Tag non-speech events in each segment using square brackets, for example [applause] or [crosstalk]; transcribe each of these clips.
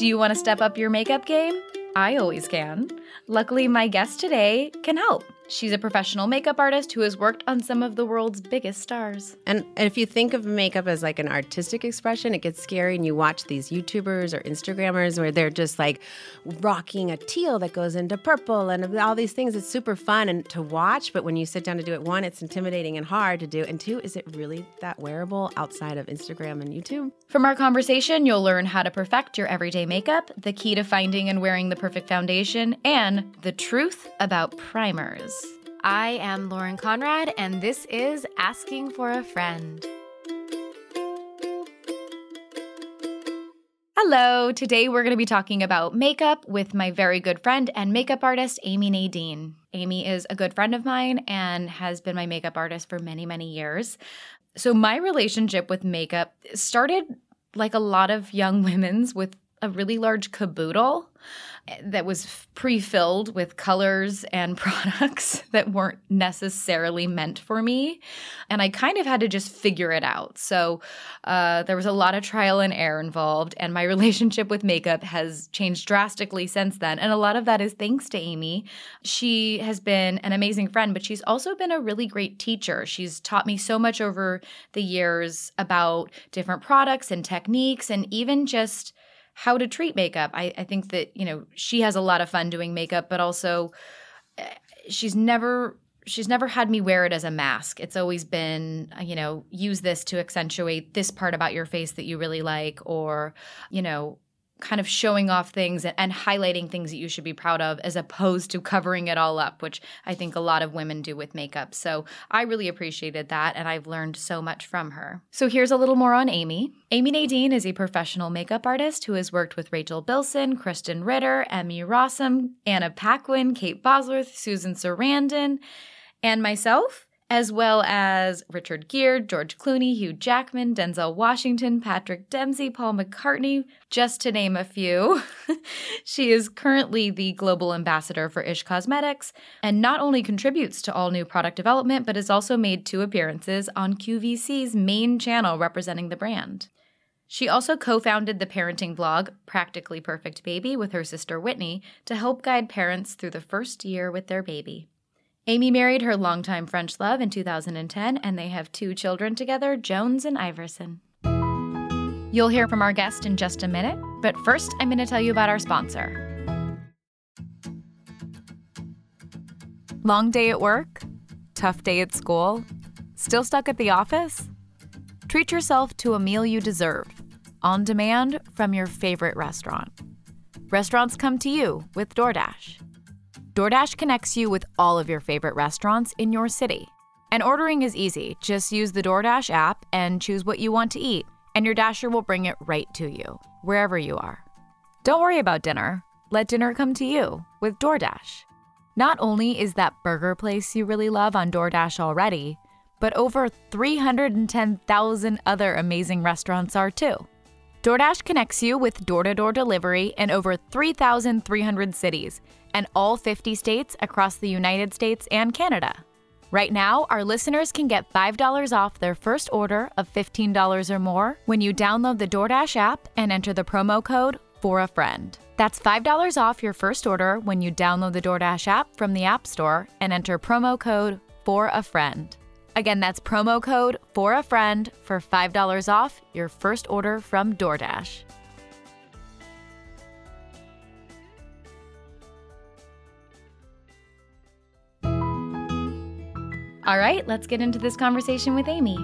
Do you want to step up your makeup game? I always can. Luckily, my guest today can help. She's a professional makeup artist who has worked on some of the world's biggest stars. And if you think of makeup as like an artistic expression, it gets scary. And you watch these YouTubers or Instagrammers where they're just like rocking a teal that goes into purple and all these things. It's super fun and to watch. But when you sit down to do it, one, it's intimidating and hard to do. And two, is it really that wearable outside of Instagram and YouTube? From our conversation, you'll learn how to perfect your everyday makeup, the key to finding and wearing the perfect foundation, and the truth about primers. I am Lauren Conrad, and this is Asking for a Friend. Hello, today we're going to be talking about makeup with my very good friend and makeup artist, Amy Nadine. Amy is a good friend of mine and has been my makeup artist for many, many years. So, my relationship with makeup started like a lot of young [laughs] women's with a really large caboodle that was pre-filled with colors and [laughs] products that weren't necessarily meant for me. And i kind of had to just figure it out. So uh, there was a lot of trial and error involved and my [laughs] relationship with makeup has changed drastically since then. And a lot of that is thanks to amy. She has been an amazing friend but she's also been a really great teacher. She's taught me so much over the years about different products and techniques and even just how to treat makeup. I, I think that, you know, she has a lot of fun doing makeup, but also eh, she's never she's never had me wear it as a mask. It's always been, you know, use this to accentuate this part about your face that you really like or, you know, kind of showing off things and, and, highlighting things that you should be proud of as opposed to covering it all up, which I think a lot of women do with makeup. So I really appreciated that and I've learned so much from her. So here's a little more on Amy. Amy Nadine is a professional makeup artist who has worked with Rachel Bilson, Krysten Ritter, Emmy Rossum, Anna Paquin, Kate Bosworth, Susan Sarandon, and myself as well as Richard Gere, George Clooney, Hugh Jackman, Denzel Washington, Patrick Dempsey, Paul McCartney, just to name a few. [laughs] she is currently the global ambassador for It Cosmetics and not only contributes to all new product development, but has also made two appearances on QVC's main channel representing the brand. She also co founded the parenting blog Practically Perfect Baby with her sister Whitney to help guide parents through the first year with their baby. Amy married her longtime French love in 2010, and they have two children together, Jones and Iverson. You'll hear from our guest in just a minute, but first, I'm going to tell you about our sponsor. Long day at work? Tough day at school? Still stuck at the office? Treat yourself to a meal you deserve, on demand from your favorite restaurant. Restaurants come to you with DoorDash. DoorDash connects you with all of your favorite restaurants in your city. And ordering is easy. Just use the DoorDash app and choose what you want to eat, and your Dasher will bring it right to you, wherever you are. Don't worry about dinner. Let dinner come to you with DoorDash. Not only is that burger place you really love on DoorDash already, but over 310,000 other amazing restaurants are too. DoorDash connects you with door to door delivery in over 3,300 cities and all 50 states across the United States and Canada. Right now, our listeners can get $5 off their first order of $15 or more when you download the DoorDash app and enter the promo code for a friend. That's $5 off your first order when you download the DoorDash app from the App Store and enter promo code for a friend. Again, that's promo code for a friend for $5 off your first order from DoorDash. All right, let's get into this conversation with Amy.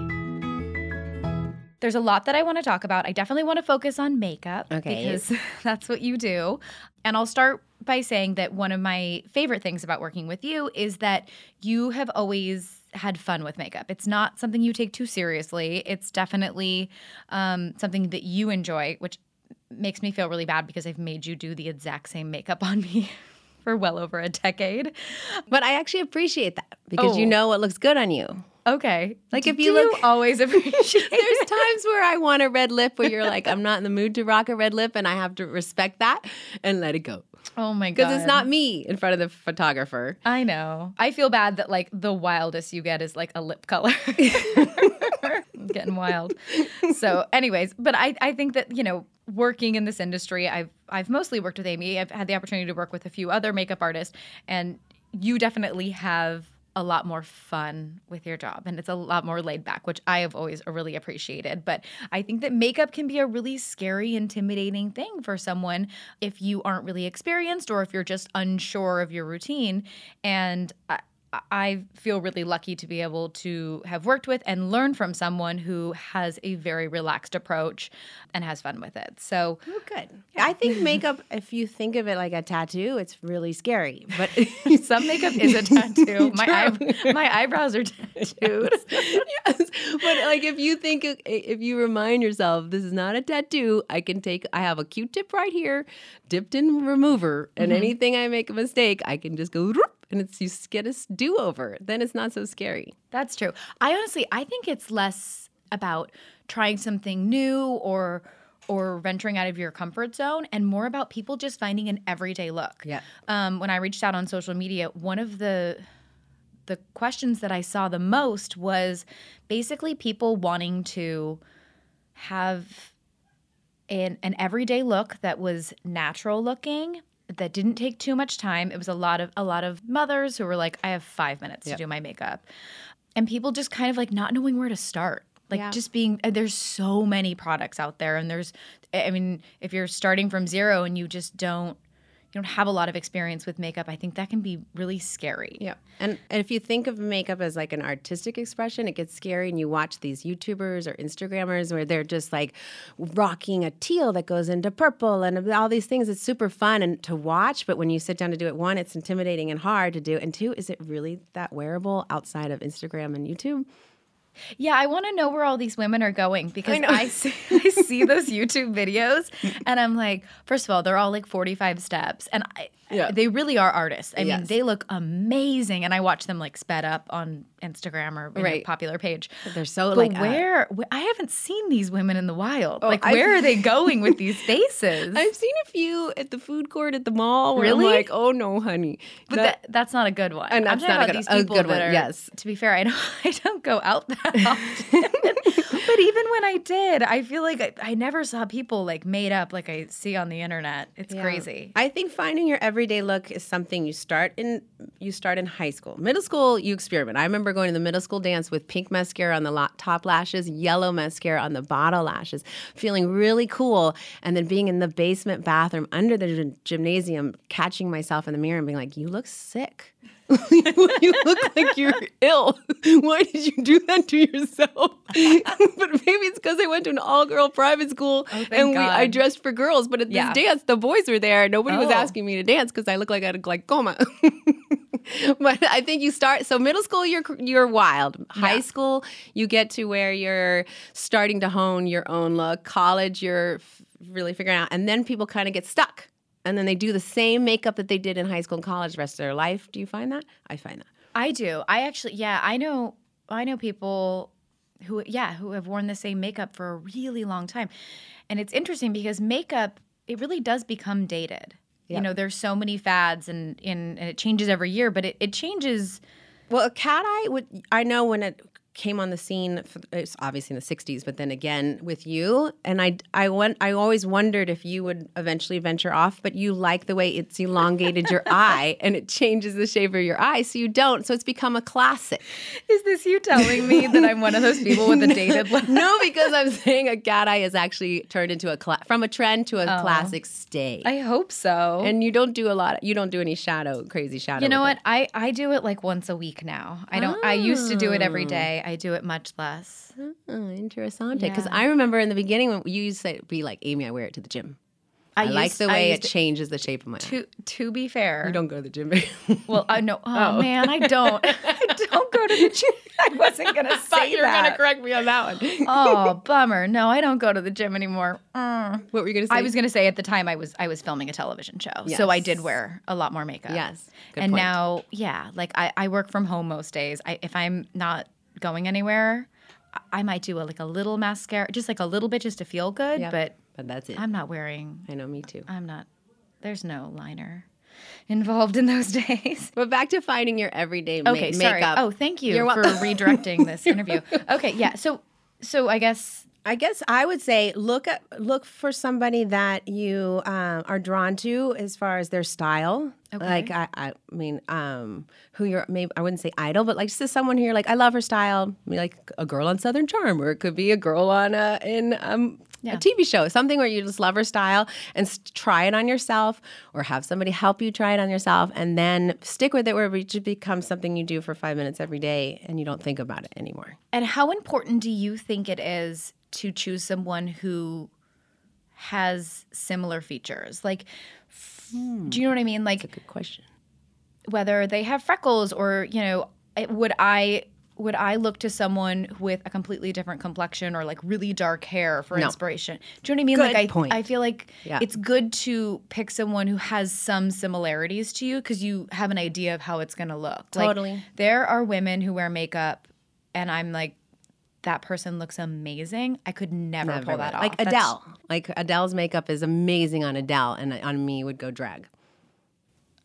There's a lot that I want to talk about. I definitely want to focus on makeup okay. because [laughs] that's what you do. And I'll start by saying that one of my favorite things about working with you is that you have always had fun with makeup. It's not something you take too seriously. It's definitely um, something that you enjoy, which makes me feel really bad because I've made you do the exact same makeup [laughs] on me for well over a decade. But I actually appreciate that because oh. you know what looks good on you. Okay. Like if Do you look you always [laughs] appreciate There's times where I want a red lip where you're like, I'm not in the mood to rock a red lip and I have to respect that and let it go. Oh my god. Because it's not me in front of the photographer. I know. I feel bad that like the wildest you get is like a lip color. [laughs] [laughs] getting wild. So, anyways, but I I think that, you know, working in this industry, I've I've mostly worked with Amy. I've had the opportunity to work with a few other makeup artists, and you definitely have a lot more fun with your job and it's a lot more laid back, which I have always really appreciated. But I think that makeup can be a really scary, intimidating thing for someone if you aren't really experienced or if you're just unsure of your routine. And I, feel really lucky to be able to have worked with and learn from someone who has a very relaxed approach and has fun with it. So, oh, good. I think makeup, if you think of it like a tattoo, it's really scary. But [laughs] some makeup is a tattoo. [laughs] my eye, my eyebrows are tattooed. yes. [laughs] yes. But like if you think if you remind yourself this is not a tattoo, I can take I have a Q-tip right here, dipped in remover, and mm-hmm. anything I make a mistake, I can just go and it's you get a do over. Then it's not so scary. That's true. I honestly, I think it's less about trying something new or or venturing out of your comfort zone and more about people just finding an everyday look. Yeah. Um, when I reached out on social media, one of the the questions that I saw the most was basically people wanting to have an, an everyday look that was natural looking that didn't take too much time. It was a lot of a lot of mothers who were like, I have five minutes yep. to do my makeup. And people just kind of like not knowing where to start. Like yeah. just being there's so many products out there and there's I mean, if you're starting from zero and you just don't you don't have a lot of experience with makeup, I think that can be really scary. Yeah. And, and if you think of makeup as like an artistic expression, it gets scary. And you watch these YouTubers or Instagrammers where they're just like rocking a teal that goes into purple and all these things. It's super fun and to watch. But when you sit down to do it, one, it's intimidating and hard to do. And two, is it really that wearable outside of Instagram and YouTube? Yeah, I want to know where all these women are going because I, I, see, [laughs] I see those YouTube videos and I'm like, first of all, they're all like 45 steps. And I, yeah. they really are artists. I yes. mean, they look amazing. And I watch them like sped up on Instagram or right. popular page. But they're so but like uh, where, uh, I haven't seen these women in the wild. Oh, like I've, where are they [laughs] going with these faces? I've seen a few at the food court at the mall. really? I'm like, oh no, honey. But that, that, that's not a good one. And that's I'm not about a good, these people a good one. Are, yes. To be fair, I don't [laughs] I don't go out that [laughs] often. but even when I did, I feel like I, I, never saw people like made up like I see on the internet. It's yeah. crazy. I think finding your everyday look is something you start in you start in high school. Middle school, you experiment. I remember going to the middle school dance with pink mascara on the top lashes, yellow mascara on the bottom lashes, feeling really cool, and then being in the basement bathroom under the gymnasium, catching myself in the mirror and being like, "You look sick." [laughs] you look like you're ill. Why did you do that to yourself? [laughs] but maybe it's because I went to an all girl private school oh, and we, I dressed for girls. But at yeah. this dance, the boys were there. Nobody oh. was asking me to dance because I look like I had a glaucoma. [laughs] but I think you start so middle school you're you're wild. High yeah. school you get to where you're starting to hone your own look. College you're really figuring out, and then people kind of get stuck and then they do the same makeup that they did in high school and college the rest of their life. Do you find that? I find that. I do. I actually, yeah, I know. I know people who, yeah, who have worn the same makeup for a really long time, and it's interesting because makeup it really does become dated. Yep. You know, there's so many fads and, and and it changes every year, but it, it changes. Well, a cat eye would I know when it came on the scene for, it's obviously in the 60s but then again with you. And I I went I always wondered if you would eventually venture off but you like the way it's elongated your [laughs] eye and it changes the shape of your eye so you don't. So it's become a classic. Is this you telling me that I'm one of those people with a [laughs] dated look? No because I'm saying a cat eye has actually turned into a cla- from a trend to a oh, classic stay I hope so. And you don't do a lot you don't do any shadow crazy shadow you know what? it. I I do it like once a week now. I don't oh. I used to do it every oh. day I do it much less. Oh, interessante. Because yeah. I remember in the beginning when you used to be like, Amy, I wear it to the gym. I, I used, like the way it changes the shape of my to, eye. To be fair, you don't go to the gym. well, I know. Oh, oh, man, I don't. [laughs] I don't go to the gym. I wasn't gonna [laughs] say you were gonna correct me on that one. oh, [laughs] bummer. No, I don't go to the gym anymore. Mm. What were you gonna say? I was gonna say at the time I was I was filming a television show, yes. so I did wear a lot more makeup. Yes, Good and point. now, yeah, like I, I work from home most days. I, if I'm not going anywhere, I might do a, like a little mascara, just like a little bit, just to feel good. But but that's it. I'm not wearing. I know, me too. I'm not. There's no liner involved in those [laughs] days. But back to finding your everyday ma- okay, sorry. makeup. Oh, thank you You're for redirecting this [laughs] interview. Okay, yeah. So so I guess I guess I would say look at look for somebody that you uh, are drawn to as far as their style. Okay. Like I, I mean, um, who you're maybe I wouldn't say idol, but like just someone who you're like I love her style. Maybe like a girl on Southern Charm, or it could be a girl on a in um, Yeah. a TV show, something where you just love her style and s- try it on yourself, or have somebody help you try it on yourself, and then stick with it where it just becomes something you do for five minutes every day, and you don't think about it anymore. And how important do you think it is to choose someone who has similar features? Like, f- do you know what I mean? Like, a Good question. whether they have freckles or you know, would I would I look to someone with a completely different complexion or like really dark hair for No. inspiration? Do you know what I mean? Good like I point. I feel like Yeah. it's good to pick someone who has some similarities to you because you have an idea of how it's going to look. Like, Totally. there are women who wear makeup and I'm like that person looks amazing. I could never, Never pull that off. Like That's- Adele. Like Adele's makeup is amazing on Adele, and on me would go drag.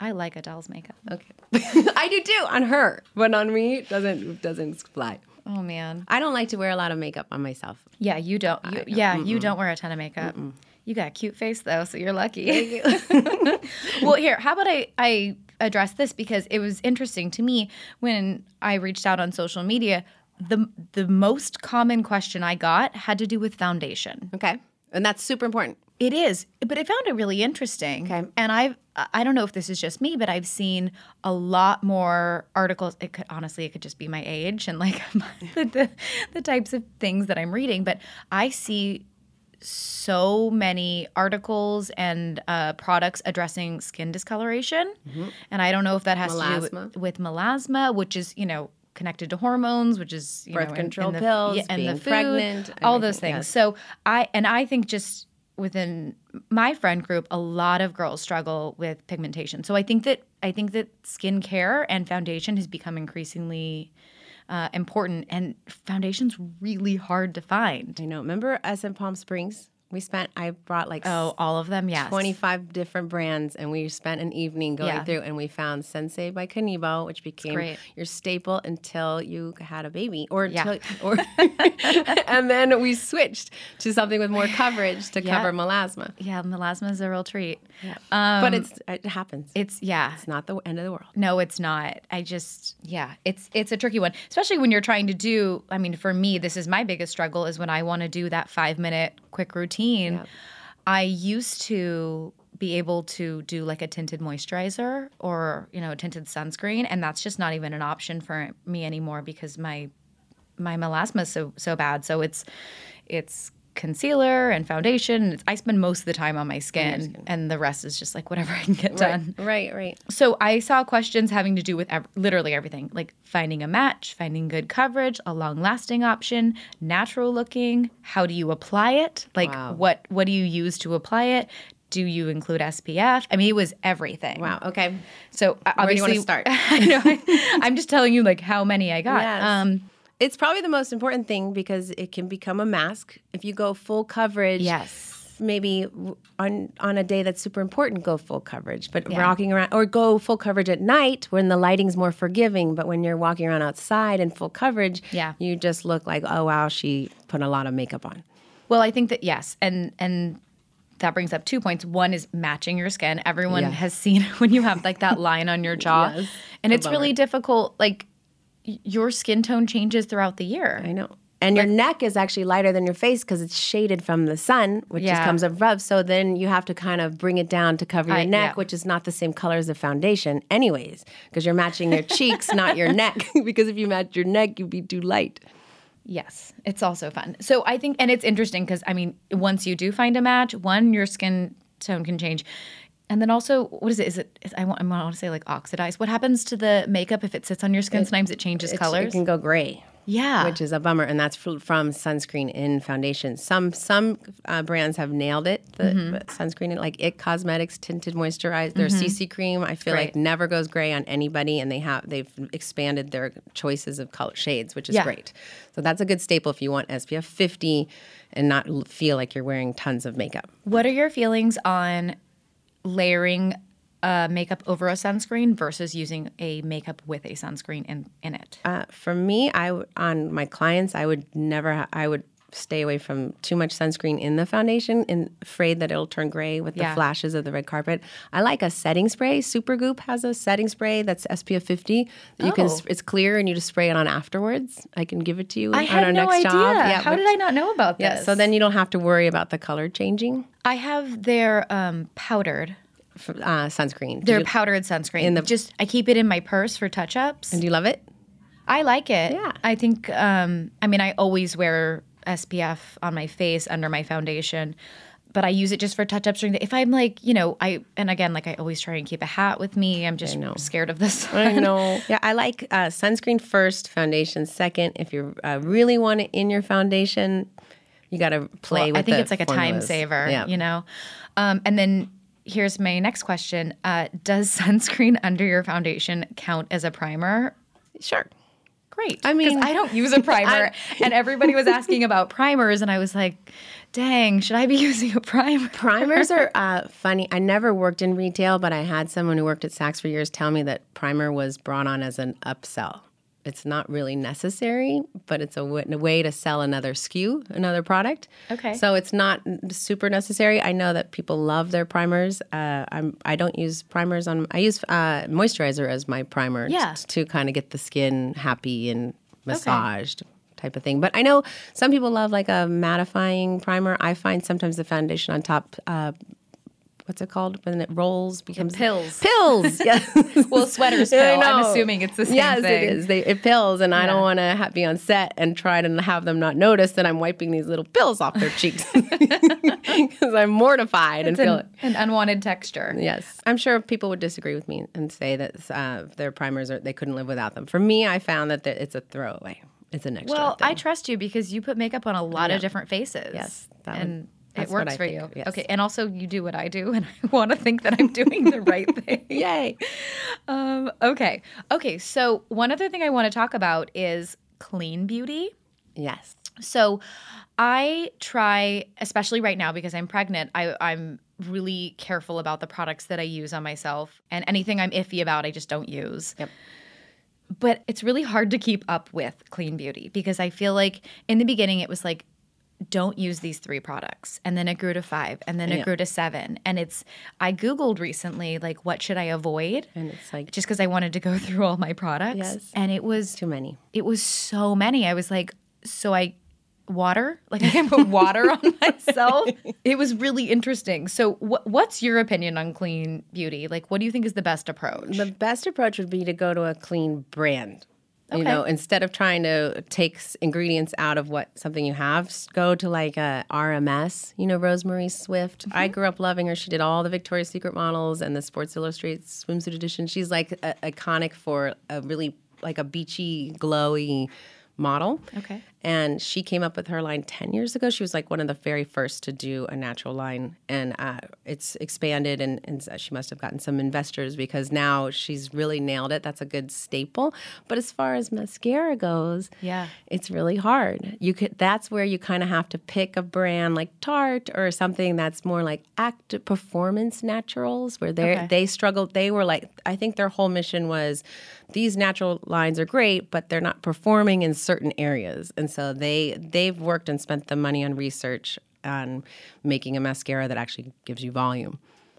I like Adele's makeup. Okay, [laughs] I do too on her, but on me it doesn't doesn't fly. Oh man. I don't like to wear a lot of makeup on myself. Yeah, you don't. You, yeah, you don't wear a ton of makeup. You got a cute face though, so you're lucky. [laughs] well, here, how about I I address this because it was interesting to me when I reached out on social media. The the most common question I got had to do with foundation. Okay, and that's super important. It is, but I found it really interesting. Okay. And I've I don't know if this is just me, but I've seen a lot more articles. It could honestly, it could just be my age and like [laughs] the, the the types of things that I'm reading. But I see so many articles and uh, products addressing skin discoloration, and I don't know if that has to do with, with melasma, which is you know connected to hormones, which is you Birth know, control in the, pills, yeah, and the food, pregnant, all those things. yes. So I and I think just within my friend group, a lot of girls struggle with pigmentation. So I think that I think that skincare and foundation has become increasingly uh, important, and foundation's really hard to find. I know. Remember us in Palm Springs? We spent. I brought like Oh, all of them, yes. 25 different brands and we spent an evening going Yeah. through and we found Sensei by Kanebo, which became your staple until you had a baby or Yeah. until, or [laughs] and then we switched to something with more coverage to Yeah. cover melasma. Yeah, melasma is a real treat. Um, but it's it happens. It's yeah. it's not the end of the world. No, it's not. I just yeah, it's it's a tricky one, especially when you're trying to do. I mean, for me, this is my biggest struggle is when I want to do that five minute quick routine. I used to be able to do like a tinted moisturizer or you know a tinted sunscreen, and that's just not even an option for me anymore because my my melasma is so so bad. So it's it's concealer and foundation. I spend most of the time on my skin, and the rest is just like whatever I can get done. Right, right. So I saw questions having to do with ev- literally everything, like finding a match, finding good coverage, a long-lasting option, natural looking. How do you apply it? Like Wow. what what do you use to apply it? Do you include SPF? I mean, it was everything. Wow. Okay. So uh, Where do you obviously, wanna start? [laughs] I know. I, I'm just telling you like how many I got. Yes. Um, It's probably the most important thing because it can become a mask if you go full coverage. yes. maybe on on a day that's super important go full coverage but Yeah. walking around or go full coverage at night when the lighting's more forgiving but when you're walking around outside in full coverage Yeah. you just look like oh wow she put a lot of makeup on Well, I think that yes, and and that brings up two points. One is matching your skin. Everyone Yeah. has seen [laughs] when you have like that line on your jaw, [laughs] Yes. and it's really difficult. Like your skin tone changes throughout the year. i know and your neck is actually lighter than your face because it's shaded from the sun which just Yeah. comes above so then you have to kind of bring it down to cover your I- neck yeah. which is not the same color as the foundation anyways because you're matching your cheeks not your [laughs] neck [laughs] because if you match your neck you'd be too light Yes, it's also fun. So I think, and it's interesting because I mean, once you do find a match, one, your skin tone can change. And then also, what is it? Is it? Is, I want. I want to say like oxidized. What happens to the makeup if it sits on your skin? Sometimes it changes colors. it can go gray yeah, which is a bummer, and that's fr- from sunscreen in foundation. Some some uh, brands have nailed it. The Mm-hmm. sunscreen, like It Cosmetics tinted moisturizer, their CC cream, I feel like never goes gray on anybody, and they have they've expanded their choices of color shades, which is Yeah. great. So that's a good staple if you want SPF 50 and not feel like you're wearing tons of makeup. What are your feelings on layering uh, makeup over a sunscreen versus using a makeup with a sunscreen in, in it? Uh, for me, I on my clients, I would never. I would stay away from too much sunscreen in the foundation and afraid that it'll turn gray with the Yeah. flashes of the red carpet. I like a setting spray. Supergoop has a setting spray that's SPF 50. that You can Oh. it's clear and you just spray it on afterwards. I can give it to you I on had our no next idea. job. Yeah, How but- did I not know about this? Yeah, so then you don't have to worry about the color changing. I have their um, powdered. Uh, sunscreen. Their you- powdered sunscreen. In the- just I keep it in my purse for touch ups. and do you love it? I like it. Yeah. I think um I mean I always wear SPF on my face under my foundation. But I use it just for touch ups during the if I'm like, you know, I and again, like I always try and keep a hat with me. I'm just scared of this. I know. [laughs] Yeah, I like uh, sunscreen first, foundation second. If you uh, really want it in your foundation, you got to play Well, with I think the it's like a time saver, Yeah. you know? Um, and then here's my next question uh, Does [laughs] sunscreen under your foundation count as a primer? Sure. Great. I mean- I don't use a [laughs] primer. and everybody was asking [laughs] about primers, and I was like, dang, should I be [laughs] using a primer? Primers are uh, funny. I never worked in retail, but I had someone who worked at Saks for years tell me that primer was brought on as an upsell. It's not really necessary, but it's a, w- a way to sell another SKU, another product. Okay. So it's not super necessary. I know that people love their primers. Uh, I'm, I don't use primers on. I use uh, moisturizer as my primer Yeah. t- to kind of get the skin happy and massaged. Type of thing, but I know some people love like a mattifying primer. I find sometimes the foundation on top, uh, what's it called when it rolls becomes pills. Pills, [laughs] yeah. Well, sweaters [laughs] pill. I'm know. assuming it's the same yes, thing. it is. They, it pills, and I don't want to ha- be on set and try to have them not notice that I'm wiping these little pills off their cheeks [laughs] because I'm mortified and It's feel an, an unwanted texture. Yes, I'm sure people would disagree with me and say that uh, their primers are they couldn't live without them. For me, I found that it's a throwaway. It's an extra. Well, thing. I trust you because you put makeup on a lot of different faces. Yes, that and would- it that's what works for think, you. yes. Okay, and also you do what I do, [laughs] and I want to think that I'm doing the right [laughs] thing. yay. Um, okay, okay. So one other thing I want to talk about is clean beauty. Yes. So I try, especially right now because I'm pregnant, I, I'm really careful about the products that I use on myself and anything I'm iffy about, I just don't use. Yep. But it's really hard to keep up with clean beauty because I feel like in the beginning it was like, don't use these three products. And then it grew to five and then it Yeah. grew to seven. And it's, I Googled recently, like, what should I avoid? And it's like Just because I wanted to go [laughs] through all my products. Yes. And it was too many. it was so many. I was like, so I water, like I can put [laughs] water on myself. It was really interesting. So, wh- what's your opinion on clean beauty? Like, what do you think is the best approach? The best approach would be to go to a clean brand. You know, instead of trying to take ingredients out of what something you have, go to like a RMS. You know, Rose-Marie Swift. Mm-hmm. I grew up loving her. She did all the Victoria's Secret models and the Sports Illustrated swimsuit edition. She's like a, iconic for a really like a beachy, glowy model. Okay. And she came up with her line 10 years ago. She was like one of the very first to do a natural line. And uh, it's expanded, and, and she must have gotten some investors because now she's really nailed it. That's a good staple. But as far as mascara goes, Yeah. it's really hard. You could that's where you kind of have to pick a brand like Tarte or something that's more like active performance naturals where they Okay. they struggled they were like I think their whole mission was these natural lines are great but they're not performing in certain areas. And so they they've worked and spent the money on research on making a mascara that actually gives you volume.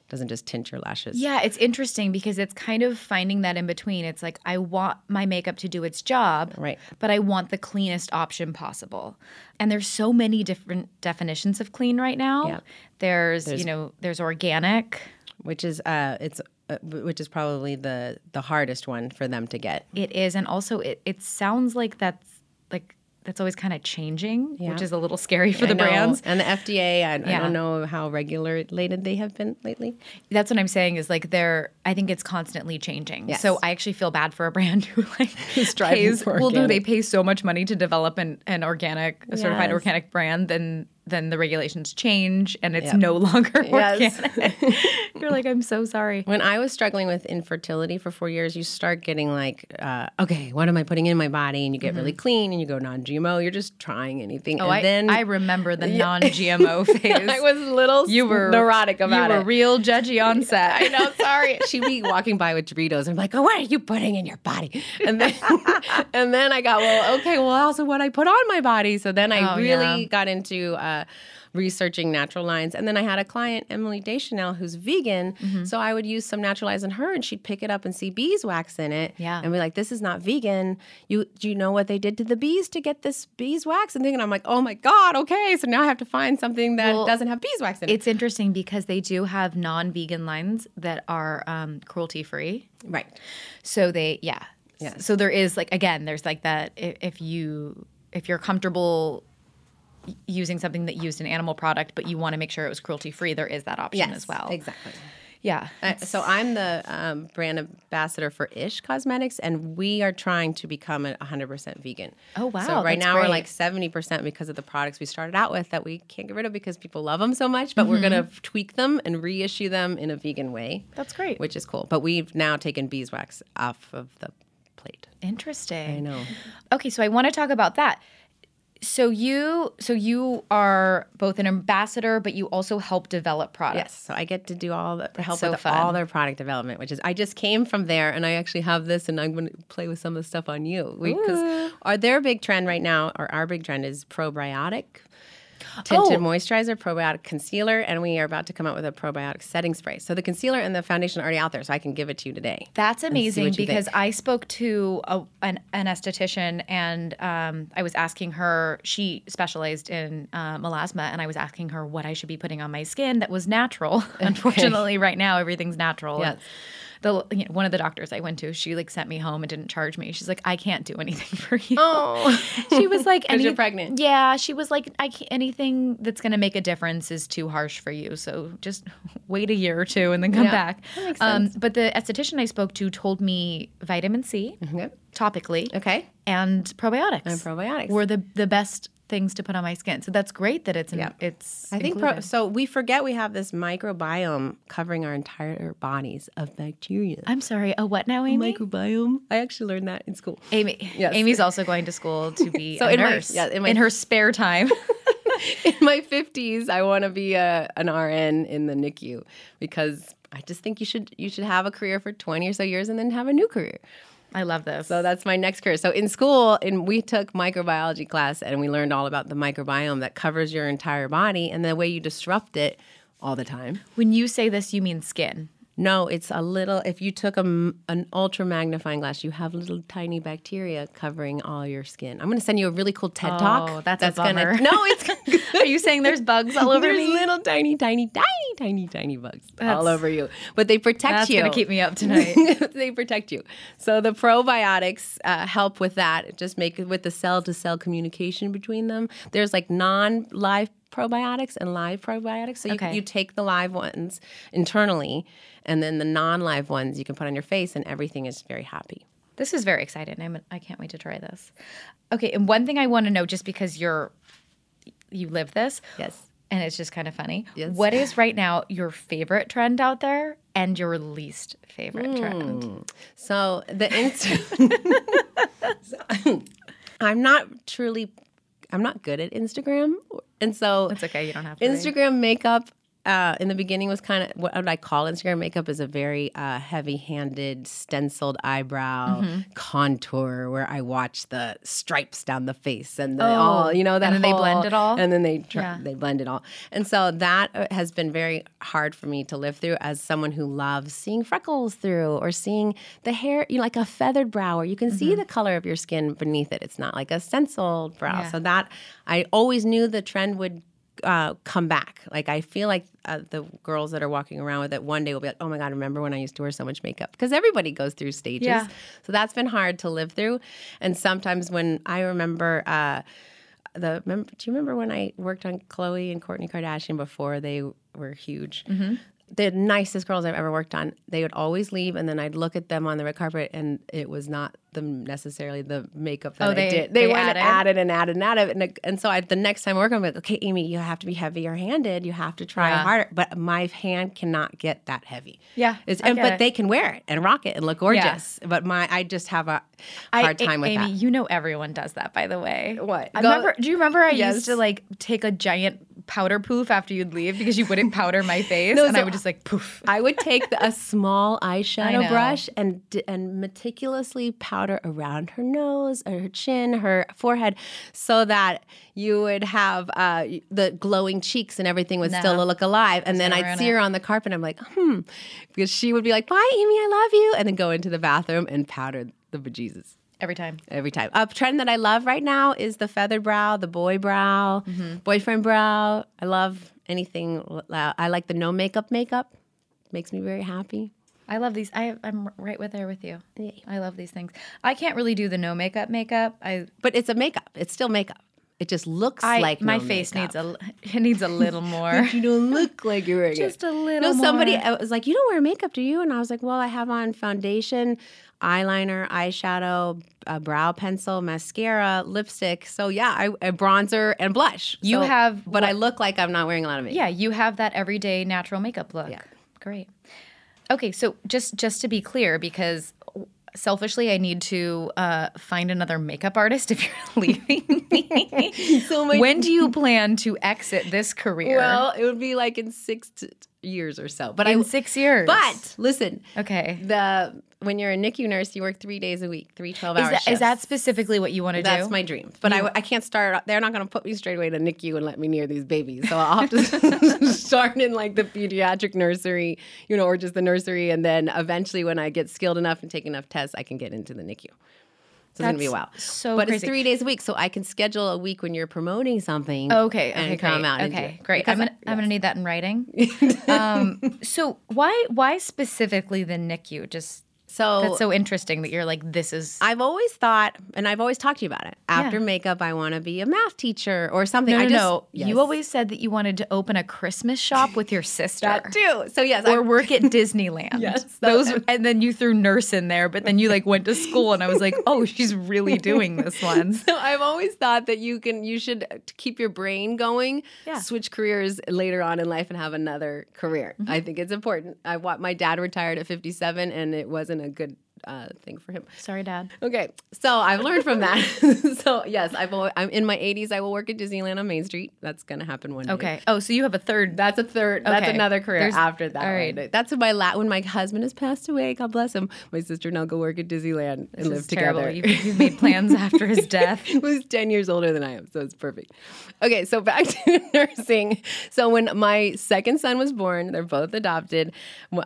Doesn't just tint your lashes. Yeah, it's interesting because it's kind of finding that in between. It's like I want my makeup to do its job, Right. But I want the cleanest option possible. And there's so many different definitions of clean right now. Yeah. There's, you know, there's organic. Which is uh it's uh, which is probably the the hardest one for them to get. It is, and also it it sounds like that's like that's always kind of changing, Yeah. which is a little scary for the brands. and the FDA. I, I don't know how regulated they have been lately. That's what I'm saying is like they're I think it's constantly changing. Yes. So I actually feel bad for a brand [laughs] who like [laughs] pays well no they pay so much money to develop an, an organic a certified Yes. organic brand then then the regulations change and it's Yep. no [laughs] longer Yes. organic. [laughs] You're like, I'm so sorry. When I was struggling with infertility for four years, you start getting like, uh, okay, what am I putting in my body? And you get really clean and you go non GMO. You're just trying anything. Mm-hmm. Oh, and I, then I remember the [laughs] non-GMO phase. I was a little you were neurotic about you it. You were real judgy on set. I know, sorry. She'd be walking by with Doritos. And I'm like, oh, what are you putting in your body? And then, and then I got, well, okay, well, also what I put on my body. So then I Oh, really yeah. got into uh, researching natural lines. And then I had a client, Emily Deschanel, who's vegan. Mm-hmm. So I would use some natural lines on her, and she'd pick it up and see beeswax in it. Yeah. And be like, this is not vegan. You do you know what they did to the bees to get this beeswax? And thinking, I'm like, oh my god, okay. So now I have to find something that Well, doesn't have beeswax in it. It's interesting because they do have non-vegan lines that are um, cruelty-free. right. So they, yeah. Yes. So there is like again, there's like that. If, you if you're comfortable using something that used an animal product, but you want to make sure it was cruelty-free, there is that option as well. Exactly. Yeah. Uh, so I'm the um, brand ambassador for It Cosmetics, and we are trying to become 100% vegan. Oh, wow, So right now we're like 70% because of the products we started out with that we can't get rid of because people love them so much. But we're Mm-hmm. going to tweak them and reissue them in a vegan way. That's great. which is cool. But we've now taken beeswax off of the plate. Interesting. I know. Okay, so I want to talk about that. So you so you are both an ambassador, but you also help develop products. Yes, so I get to do all the help so with fun. all their product development, which is I just came from there, and I actually have this, and I'm going to play with some of the stuff on you because our their big trend right now, or our big trend is probiotic. Tinted Oh. moisturizer, probiotic concealer, and we are about to come out with a probiotic setting spray. So the concealer and the foundation are already out there, so I can give it to you today. That's amazing because think. I spoke to a, an, an esthetician and um, I was asking her, she specialized in uh, melasma, and I was asking her what I should be putting on my skin that was natural. [laughs] Unfortunately, right now, everything's natural. Yes. The, you know, one of the doctors I went to, she like sent me home and didn't charge me. She's like, I can't do anything [laughs] for you. Oh, She was like, 'Cause you're pregnant. Yeah, she was like, I can't, anything that's going to make a difference is too harsh for you. So just wait a year or two and then come Yeah, back. that makes Um, sense. but the esthetician I spoke to told me vitamin C okay. topically Okay. and probiotics And probiotics. were the the best things to put on my skin. So that's great that it's in, Yeah. it's. I think pro- so. We forget we have this microbiome covering our entire bodies of bacteria. I'm sorry. Oh, what now, Amy? microbiome. I actually learned that in school. Amy. Yes. Amy's also going to school to [laughs] be So a in my- nurse yeah, in my- in her spare time. [laughs] in my 50s, I want to be a, an RN in the NICU because I just think you should you should have a career for 20 or so years and then have a new career. I love this. So that's my next career. So in school, and we took microbiology class and we learned all about the microbiome that covers your entire body and the way you disrupt it all the time. when you say this, you mean skin. No, it's a little. If you took a, an ultra magnifying glass, you have little tiny bacteria covering all your skin. I'm going to send you a really cool TED Oh, talk. that's a gonna. [laughs] No, it's [laughs] Are you saying there's bugs all over There's me? little tiny, tiny, tiny, tiny, tiny bugs That's- all over you, but they protect That's you. gonna keep me up tonight. [laughs] they protect you. So the probiotics uh, help with that. Just make it with the cell to cell communication between them. There's like non live probiotics and live probiotics. So you, Okay. you take the live ones internally, and then the non live ones you can put on your face, and everything is very happy. This is very exciting. I'm, I can't wait to try this. Okay, and one thing I want to know, just because you're you live this, Yes. and it's just kind of funny. Yes. What is right now your favorite trend out there and your least favorite hmm. trend? So the Insta- [laughs] [laughs] I'm not truly, I'm not good at Instagram, and so It's okay. You don't have to. Instagram makeup uh, in the beginning was kind of what would I call Instagram makeup is a very uh, heavy-handed, stenciled eyebrow Mm-hmm. contour where I watch the stripes down the face and the Oh, all you know that and then they blend it all? and then they tr- Yeah. they blend it all and so that uh, has been very hard for me to live through as someone who loves seeing freckles through or seeing the hair you know, like a feathered brow where you can Mm-hmm. see the color of your skin beneath it it's not like a stenciled brow Yeah. so that I always knew the trend would uh, come back. Like I feel like uh, the girls that are walking around with it one day will be like, "Oh my god, remember when I used to wear so much makeup?" Because everybody goes through stages. Yeah. So that's been hard to live through. And sometimes when I remember. Uh, the remember, do you remember when I worked on Khloé and Kourtney Kardashian before they were huge? The nicest girls I've ever worked on. They would always leave, and then I'd look at them on the red carpet, and it was not the necessarily the makeup that Oh, I they- did. they went added? added and added and added, and, and so I, the next time I work, I'm like, okay, Amy, you have to be heavier handed. You have to try Yeah. harder. But my hand cannot get that heavy. Yeah, It's, and, but it. they can wear it and rock it and look gorgeous. But my, I just have a hard I, time with it. Amy, that. you know everyone does that, by the way. What? I Go- remember. Do you remember I Yes. used to like take a giant powder poof after you'd leave because you wouldn't powder my [laughs] face, No, and I would just like poof. [laughs] I would take the, a small eyeshadow brush and and meticulously powder around her nose, or her chin, her forehead, so that you would have uh, the glowing cheeks and everything would still No. look alive. And then I'd see her on the carpet. and I'm like, hmm, because she would be like, "Bye, Amy, I love you," and then go into the bathroom and powder the bejesus Every time. every time. A trend that I love right now is the feathered brow, the boy brow, Mm-hmm. boyfriend brow. I love anything. I like the no makeup makeup. Makes me very happy. I love these. I, I'm right with there with you. Yay. I love these things. I can't really do the no makeup makeup. I, But it's a makeup. It's still makeup. It just looks I like my no face makeup. needs a [laughs] it needs a little [laughs] more. You don't look like you're wearing Just it. a little No, somebody more. Uh, was like, "You don't wear makeup, do you?" And I was like, "Well, I have on foundation, eyeliner, eyeshadow, a brow pencil, mascara, lipstick. So yeah, I, a bronzer and blush. You So- have but I look like I'm not wearing a lot of makeup. Yeah, you have that everyday natural makeup look. Yeah. Great. Okay, so just just to be clear, because selfishly, I need to uh, find another makeup artist if you're [laughs] leaving me. [laughs] So my when do you plan to exit this career? well, it would be like in six t- years or so. But in I six years. But listen, okay, the when you're a NICU nurse, you work three days a week, three 12 is hour that, shifts. is that specifically what you want to do? That's my dream. But I, I can't start. They're not going to put me straight away to NICU and let me near these babies. So I'll have to [laughs] start in like the pediatric nursery, you know, or just the nursery. And then eventually, when I get skilled enough and take enough tests, I can get into the NICU. So it's going to be a while. So but crazy. it's three days a week. So I can schedule a week when you're promoting something. Okay, and okay, come great. out and okay, great. Because I'm gonna I- I'm gonna need that in writing. [laughs] um, so why why specifically the NICU? Just So that's so interesting that you're like this is I've always thought, and I've always talked to you about it. After makeup, I want to be a math teacher or something. no I no just, no. Yes. You always said that you wanted to open a Christmas shop with your sister. that too. So yes, Or I- work at [laughs] Disneyland. Yes, those, and then you threw nurse in there, but then you like went to school, and I was like, oh, she's really doing this one. [laughs] So I've always thought that you can you should uh, keep your brain going, Yeah. switch careers later on in life and have another career. Mm-hmm. I think it's important. I wa- my dad retired at 57 and it wasn't a good uh, thing for him. Sorry, Dad. Okay, so I've learned from that. [laughs] so yes, I've always, I'm in my 80s. I will work at Disneyland on Main Street. That's gonna happen one day. Okay. Oh, so you have a third. That's a third. That's another career There's- after that. all right. one. That's my la- when my husband has passed away. God bless him. My sister and I'll go work at Disneyland and This live together. You've, you've made plans [laughs] after his death. [laughs] He was 10 years older than I am, so it's perfect. Okay, so back to nursing. So when my second son was born, they're both adopted.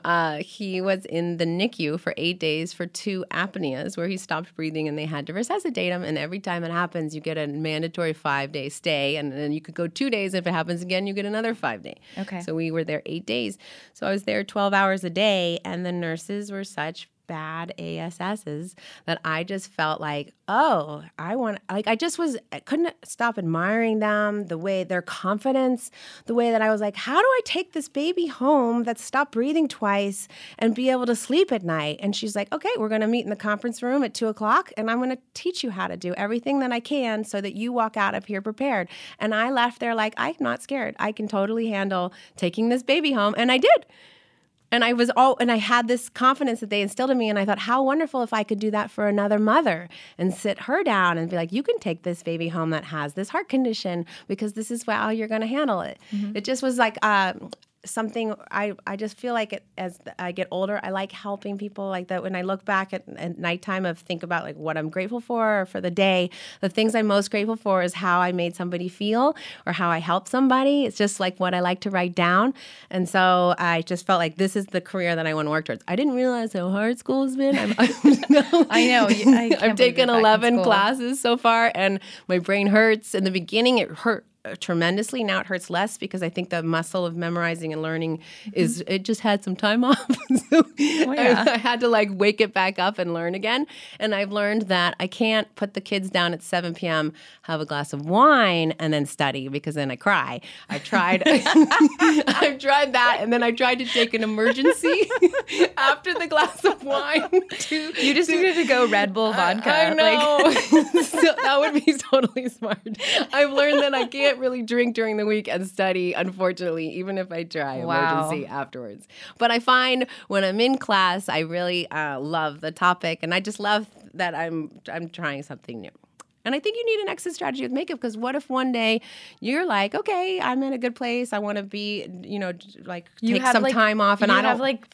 Uh, he was in the NICU for eight days for two apneas where he stopped breathing and they had to resuscitate him. And every time it happens, you get a mandatory five day stay. And then you could go two days. If it happens again, you get another five day. Okay. So we were there eight days. So I was there 12 hours a day, and the nurses were such bad ASSs that I just felt like, oh, I want like I just was I couldn't stop admiring them, the way their confidence, the way that I was like, how do I take this baby home that stopped breathing twice and be able to sleep at night? And she's like, okay, we're gonna meet in the conference room at two o'clock and I'm gonna teach you how to do everything that I can so that you walk out of here prepared. And I left there like, I'm not scared. I can totally handle taking this baby home. And I did. And I was all, and I had this confidence that they instilled in me. And I thought, how wonderful if I could do that for another mother and sit her down and be like, you can take this baby home that has this heart condition because this is how you're going to handle it. It just was like, uh, something I, I just feel like it, as I get older, I like helping people like that. When I look back at, at nighttime of think about like what I'm grateful for or for the day, the things I'm most grateful for is how I made somebody feel or how I helped somebody. It's just like what I like to write down. And so I just felt like this is the career that I want to work towards. I didn't realize how hard school's been. I'm, [laughs] [laughs] I know. I [laughs] I've taken you're back in 11 classes so far and my brain hurts. In the beginning, it hurt Uh, tremendously. Now it hurts less because I think the muscle of memorizing and learning mm-hmm. is it just had some time [laughs] off. so oh, yeah. I, I had to like wake it back up and learn again. And I've learned that I can't put the kids down at 7 p.m., have a glass of wine, and then study because then I cry. I've tried [laughs] [laughs] I've tried that and then I tried to take an emergency after the glass of wine. To, You just needed to go Red Bull vodka. I like- know. so that would be totally smart. I've learned that I can't really drink during the week and study, unfortunately, even if I try Wow. emergency afterwards. But I find when I'm in class, I really uh, love the topic, and I just love that I'm I'm trying something new. And I think you need an exit strategy with makeup because what if one day you're like, okay, I'm in a good place. I want to be, you know, like You take have, some like- time off, and I don't have like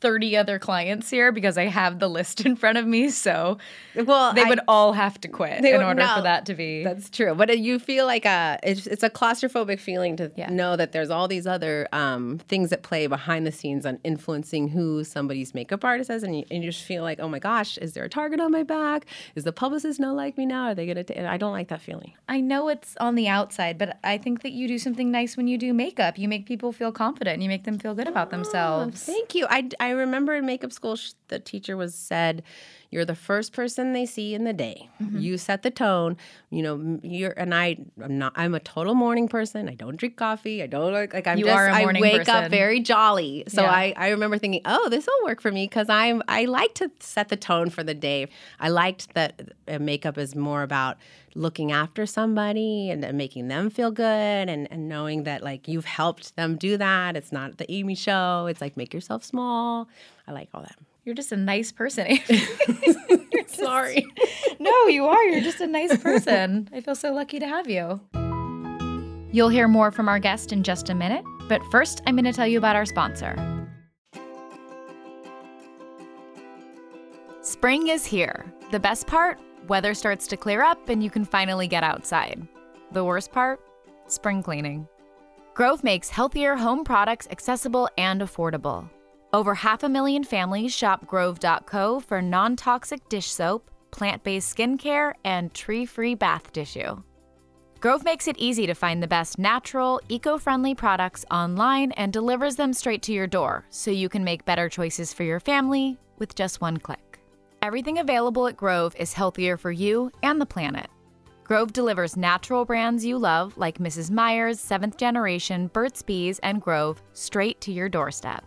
30 other clients here because I have the list in front of me. So Well, they I- would all have to quit They in would- order no. for that to be. That's true, but you feel like a it's, it's a claustrophobic feeling to Yeah. know that there's all these other um, things at play behind the scenes on influencing who somebody's makeup artist is, and you, and you just feel like, oh my gosh, is there a target on my back? Is the publicist not like me now? Are they gonna? I don't like that feeling. I know it's on the outside, but I think that you do something nice when you do makeup. You make people feel confident and you make them feel good about themselves. Thank you. I, I remember in makeup school, sh- the teacher was said, "You're the first person they see in the day. Mm-hmm. You set the tone. You know, you're and I. I'm not. I'm a total morning person. I don't drink coffee. I don't like. Like I'm You just. are a I morning I wake person. up very jolly. So Yeah. I I remember thinking, oh, this will work for me because I'm. I like to set the tone for the day. I liked that uh, makeup is more about looking after somebody and, and making them feel good and, and knowing that like you've helped them do that. It's not the Amy show. It's like make yourself small. I like all that. You're just a nice person. [laughs] [laughs] Sorry. no, you are. You're just a nice person. I feel so lucky to have you. You'll hear more from our guest in just a minute, but first, I'm going to tell you about our sponsor. Spring is here. The best part? Weather starts to clear up and you can finally get outside. The worst part? Spring cleaning. Grove makes healthier home products accessible and affordable. Over half a million families shop Grove.co for non toxic dish soap, plant based skincare, and tree free bath tissue. Grove makes it easy to find the best natural, eco friendly products online and delivers them straight to your door so you can make better choices for your family with just one click. Everything available at Grove is healthier for you and the planet. Grove delivers natural brands you love, like Mrs. Meyer's, 7th Generation, Burt's Bees, and Grove, straight to your doorstep.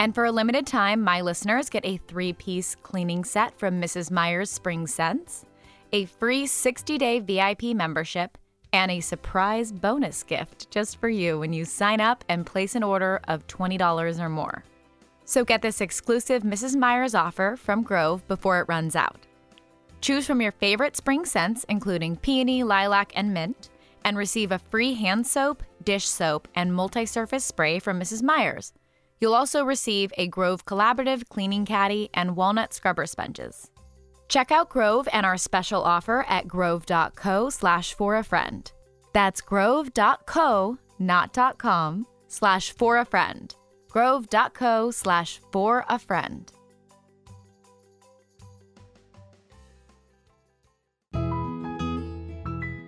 And for a limited time, my listeners get a three piece cleaning set from Mrs. Meyer's Spring Scents, a free 60 day VIP membership, and a surprise bonus gift just for you when you sign up and place an order of $20 or more. So get this exclusive Mrs. Meyer's offer from Grove before it runs out. Choose from your favorite spring scents, including peony, lilac, and mint, and receive a free hand soap, dish soap, and multi surface spray from Mrs. Meyer's. You'll also receive a Grove Collaborative cleaning caddy and walnut scrubber sponges. Check out Grove and our special offer at grove.co slash for a friend. That's grove.co, not .com, slash for a friend. grove.co slash for a friend.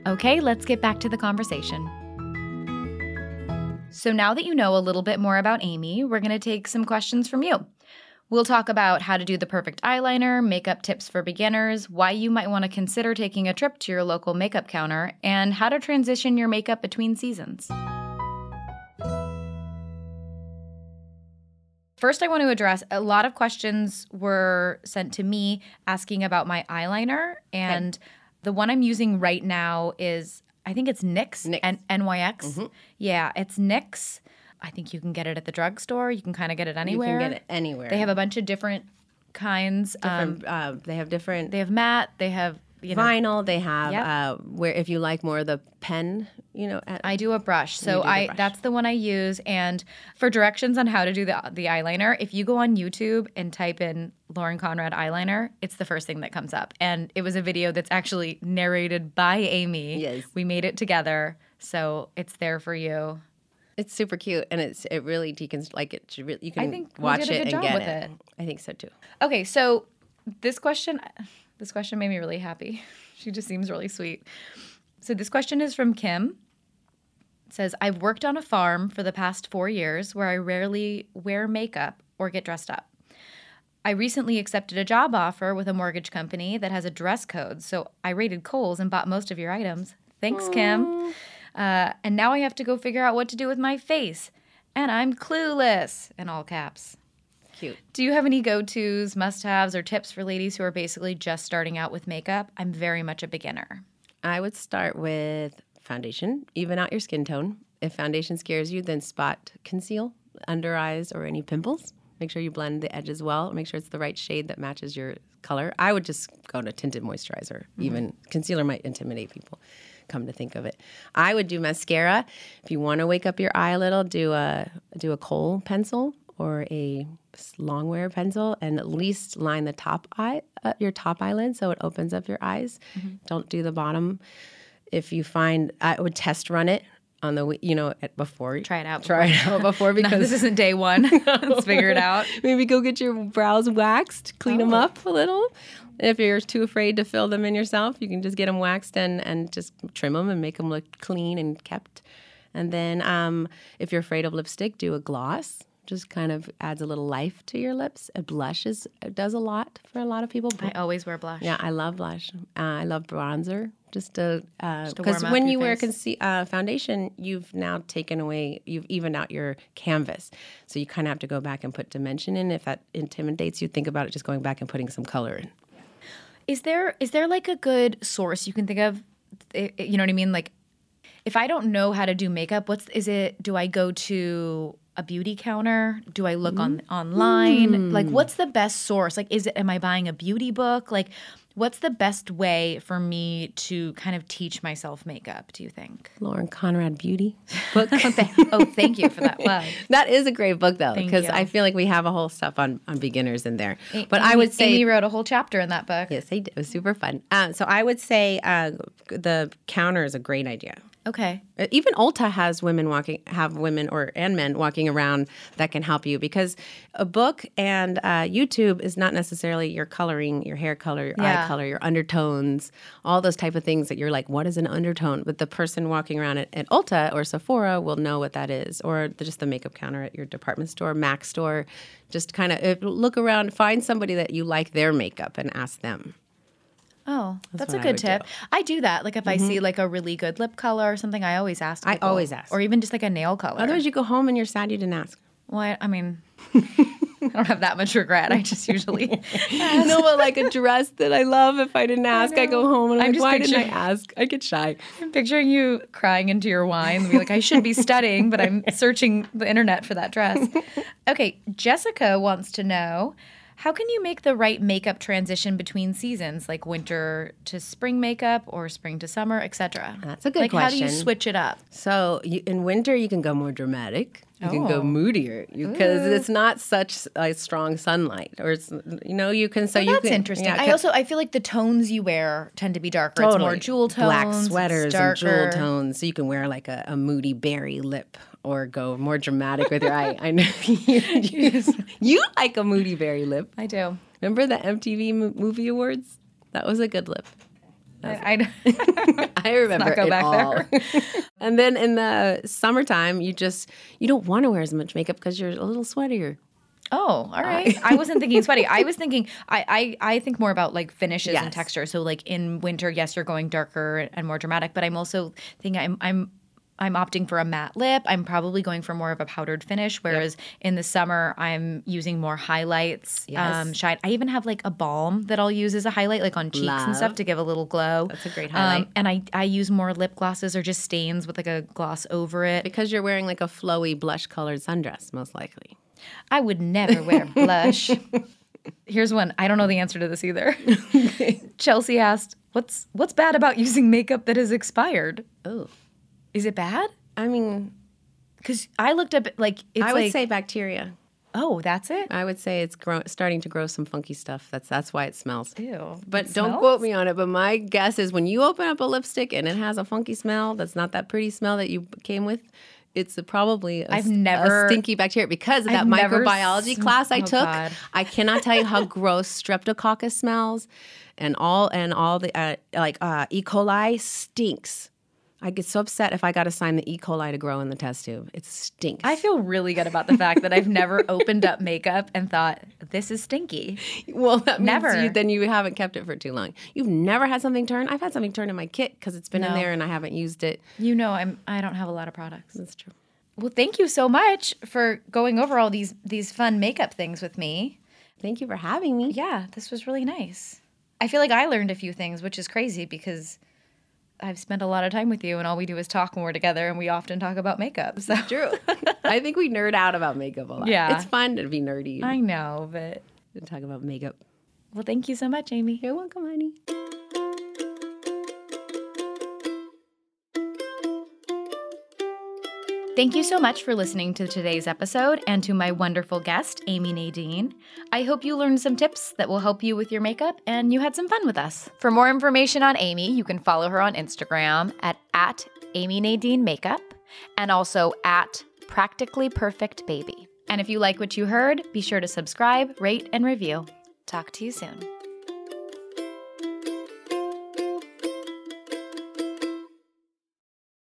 Okay, let's get back to the conversation. So, now that you know a little bit more about Amy, we're going to take some questions from you. We'll talk about how to do the perfect eyeliner, makeup tips for beginners, why you might want to consider taking a trip to your local makeup counter, and how to transition your makeup between seasons. First, I want to address a lot of questions were sent to me asking about my eyeliner. And the one I'm using right now is, I think it's NYX, NYX. N- NYX. Yeah, it's NYX. I think you can get it at the drugstore. You can kind of get it anywhere. You can get it anywhere. They have a bunch of different kinds. Um, different, uh, they have different they have matte. They have you know. vinyl. They have Yep. uh, where if you like more of the pen, you know. At, I do a brush, so I brush. that's the one I use. And for directions on how to do the the eyeliner, if you go on YouTube and type in Lauren Conrad eyeliner, it's the first thing that comes up. And it was a video that's actually narrated by Amy. Yes. we made it together, so it's there for you. it's super cute, and it's it really decons like it. should really- You can I think watch did a it good and get with it. it. I think so too. Okay, so this question this question made me really happy. [laughs] She just seems really sweet. So this question is from Kim. says, I've worked on a farm for the past four years where I rarely wear makeup or get dressed up. I recently accepted a job offer with a mortgage company that has a dress code, so I raided Kohl's and bought most of your items. Thanks, Kim. Uh, and now I have to go figure out what to do with my face. And I'm clueless, in all caps. Cute. Do you have any go tos, must haves, or tips for ladies who are basically just starting out with makeup? I'm very much a beginner. I would start with foundation, even out your skin tone. If foundation scares you, then spot conceal under eyes or any pimples. Make sure you blend the edges well. Make sure it's the right shade that matches your color. I would just go to tinted moisturizer. Mm-hmm. Even concealer might intimidate people. Come to think of it, I would do mascara. If you want to wake up your eye a little, do a do a kohl pencil or a long wear pencil, and at least line the top eye, uh, your top eyelid, so it opens up your eyes. Don't do the bottom. If you find, I would test run it on the you know before Try it out Try it out before [laughs] No, because this isn't day one. [laughs] Let's figure it out. Maybe go get your brows waxed, clean them Oh. up a little. If you're too afraid to fill them in yourself, you can just get them waxed and, and just trim them and make them look clean and kept. And then um, if you're afraid of lipstick, do a gloss. Just kind of adds a little life to your lips. A blush is, does a lot for a lot of people. I always wear blush. Yeah, I love blush. Uh, I love bronzer. Just to to because up when you wear conce- uh, foundation, you've now taken away, you've evened out your canvas. So you kind of have to go back and put dimension in. If that intimidates you, think about it just going back and putting some color in. Is there is there like a good source you can think of? You know what I mean? Like, if I don't know how to do makeup, what's is it? Do I go to a beauty counter? Do I look on online? Like, what's the best source? Like, is it? Am I buying a beauty book? Like, what's the best way for me to kind of teach myself makeup? Do you think? Lauren Conrad Beauty [laughs] book. oh, thank you for that [laughs] plug. that is a great book though, because. I feel like we have a whole stuff on, on beginners in there. But I would say Amy wrote a whole chapter in that book. yes, they did. It was super fun. Uh, so I would say uh, the counter is a great idea. Okay. Uh, even Ulta has women walking, have women or and men walking around that can help you because a book and uh, YouTube is not necessarily your coloring, your hair color, your Yeah. eye color, your undertones, all those type of things that you're like, what is an undertone? But the person walking around at, at Ulta or Sephora will know what that is, or the, just the makeup counter at your department store, Mac store. Just kind of look around, find somebody that you like their makeup, and ask them. Oh, that's, a what I good would do. Mm-hmm. tip. I do that. Like if I see like a really good lip color or something, I always ask. I always ask. or even just like a nail color. Otherwise, you go home and you're sad you didn't ask. well, I, I mean, [laughs] I don't have that much regret. I just usually. [laughs] [laughs] no, but like a dress that I love. If I didn't ask, I, go home and I'm, I'm like, why didn't I ask? I get shy. I'm picturing you crying into your wine and be like, I should be studying, but I'm searching the internet for that dress. Okay, Jessica wants to know how can you make the right makeup transition between seasons, like winter to spring makeup or spring to summer, etc. That's a good like, how do you switch it up? So you, in winter, you can go more dramatic. You can go Oh. moodier because it's not such like strong sunlight, or it's you know you can so you That's can interesting. yeah, I also I feel like the tones you wear tend to be darker. It's more jewel tones, black sweaters and jewel tones. So you can wear like a, a moody berry lip or go more dramatic with your eye. I know [laughs] you, you, [laughs] you like a moody berry lip. I do. Remember the MTV Movie Awards? That was a good lip. I, I, [laughs] I remember go it back all. there. and then in the summertime, you just you don't want to wear as much makeup because you're a little sweatier. oh, all uh, right. I wasn't thinking sweaty. I was thinking I, I I think more about like finishes and texture. So like in winter, yes, you're going darker and more dramatic, but I'm also thinking I'm I'm I'm opting for a matte lip. I'm probably going for more of a powdered finish, whereas in the summer I'm using more highlights, Yes. um, shine. I even have like a balm that I'll use as a highlight, like on cheeks and stuff to give a little glow. That's a great Um, highlight. and I I use more lip glosses or just stains with like a gloss over it. Because you're wearing like a flowy blush colored sundress, most likely. I would never wear [laughs] blush. Here's one. I don't know the answer to this either. [laughs] Chelsea asked, "What's what's bad about using makeup that is expired? Oh. Is it bad?" I mean, Because I looked up like it's I would like, say bacteria. oh, that's it. I would say it's grow- starting to grow some funky stuff. That's that's why it smells. Ew. But don't smells? quote me on it. But my guess is when you open up a lipstick and it has a funky smell, that's not that pretty smell that you came with. It's probably a, I've never- stinky bacteria because of that I've never microbiology sm- class I oh, took. God. I cannot tell you how [laughs] gross streptococcus smells, and all and all the uh, like uh, E. coli stinks. I get so upset if I got to sign the E. coli to grow in the test tube. It stinks. I feel really good about the fact that I've never [laughs] opened up makeup and thought, this is stinky. well, that means Never. You, then you haven't kept it for too long. You've never had something turn. I've had something turn in my kit because it's been in there and I haven't used it. You know, I'm I don't have a lot of products. That's true. Well, thank you so much for going over all these these fun makeup things with me. Thank you for having me. Yeah, this was really nice. I feel like I learned a few things, which is crazy because I've spent a lot of time with you and all we do is talk when we're together and we often talk about makeup. So True. [laughs] I think we nerd out about makeup a lot. Yeah. It's fun to be nerdy I know, but talk about makeup. well, thank you so much, Amy. You're welcome, honey. Thank you so much for listening to today's episode and to my wonderful guest, Amy Nadine. I hope you learned some tips that will help you with your makeup and you had some fun with us. For more information on Amy, you can follow her on Instagram at, at Amy Nadine Makeup and also at Practically Perfect Baby. And if you like what you heard, be sure to subscribe, rate, and review. Talk to you soon.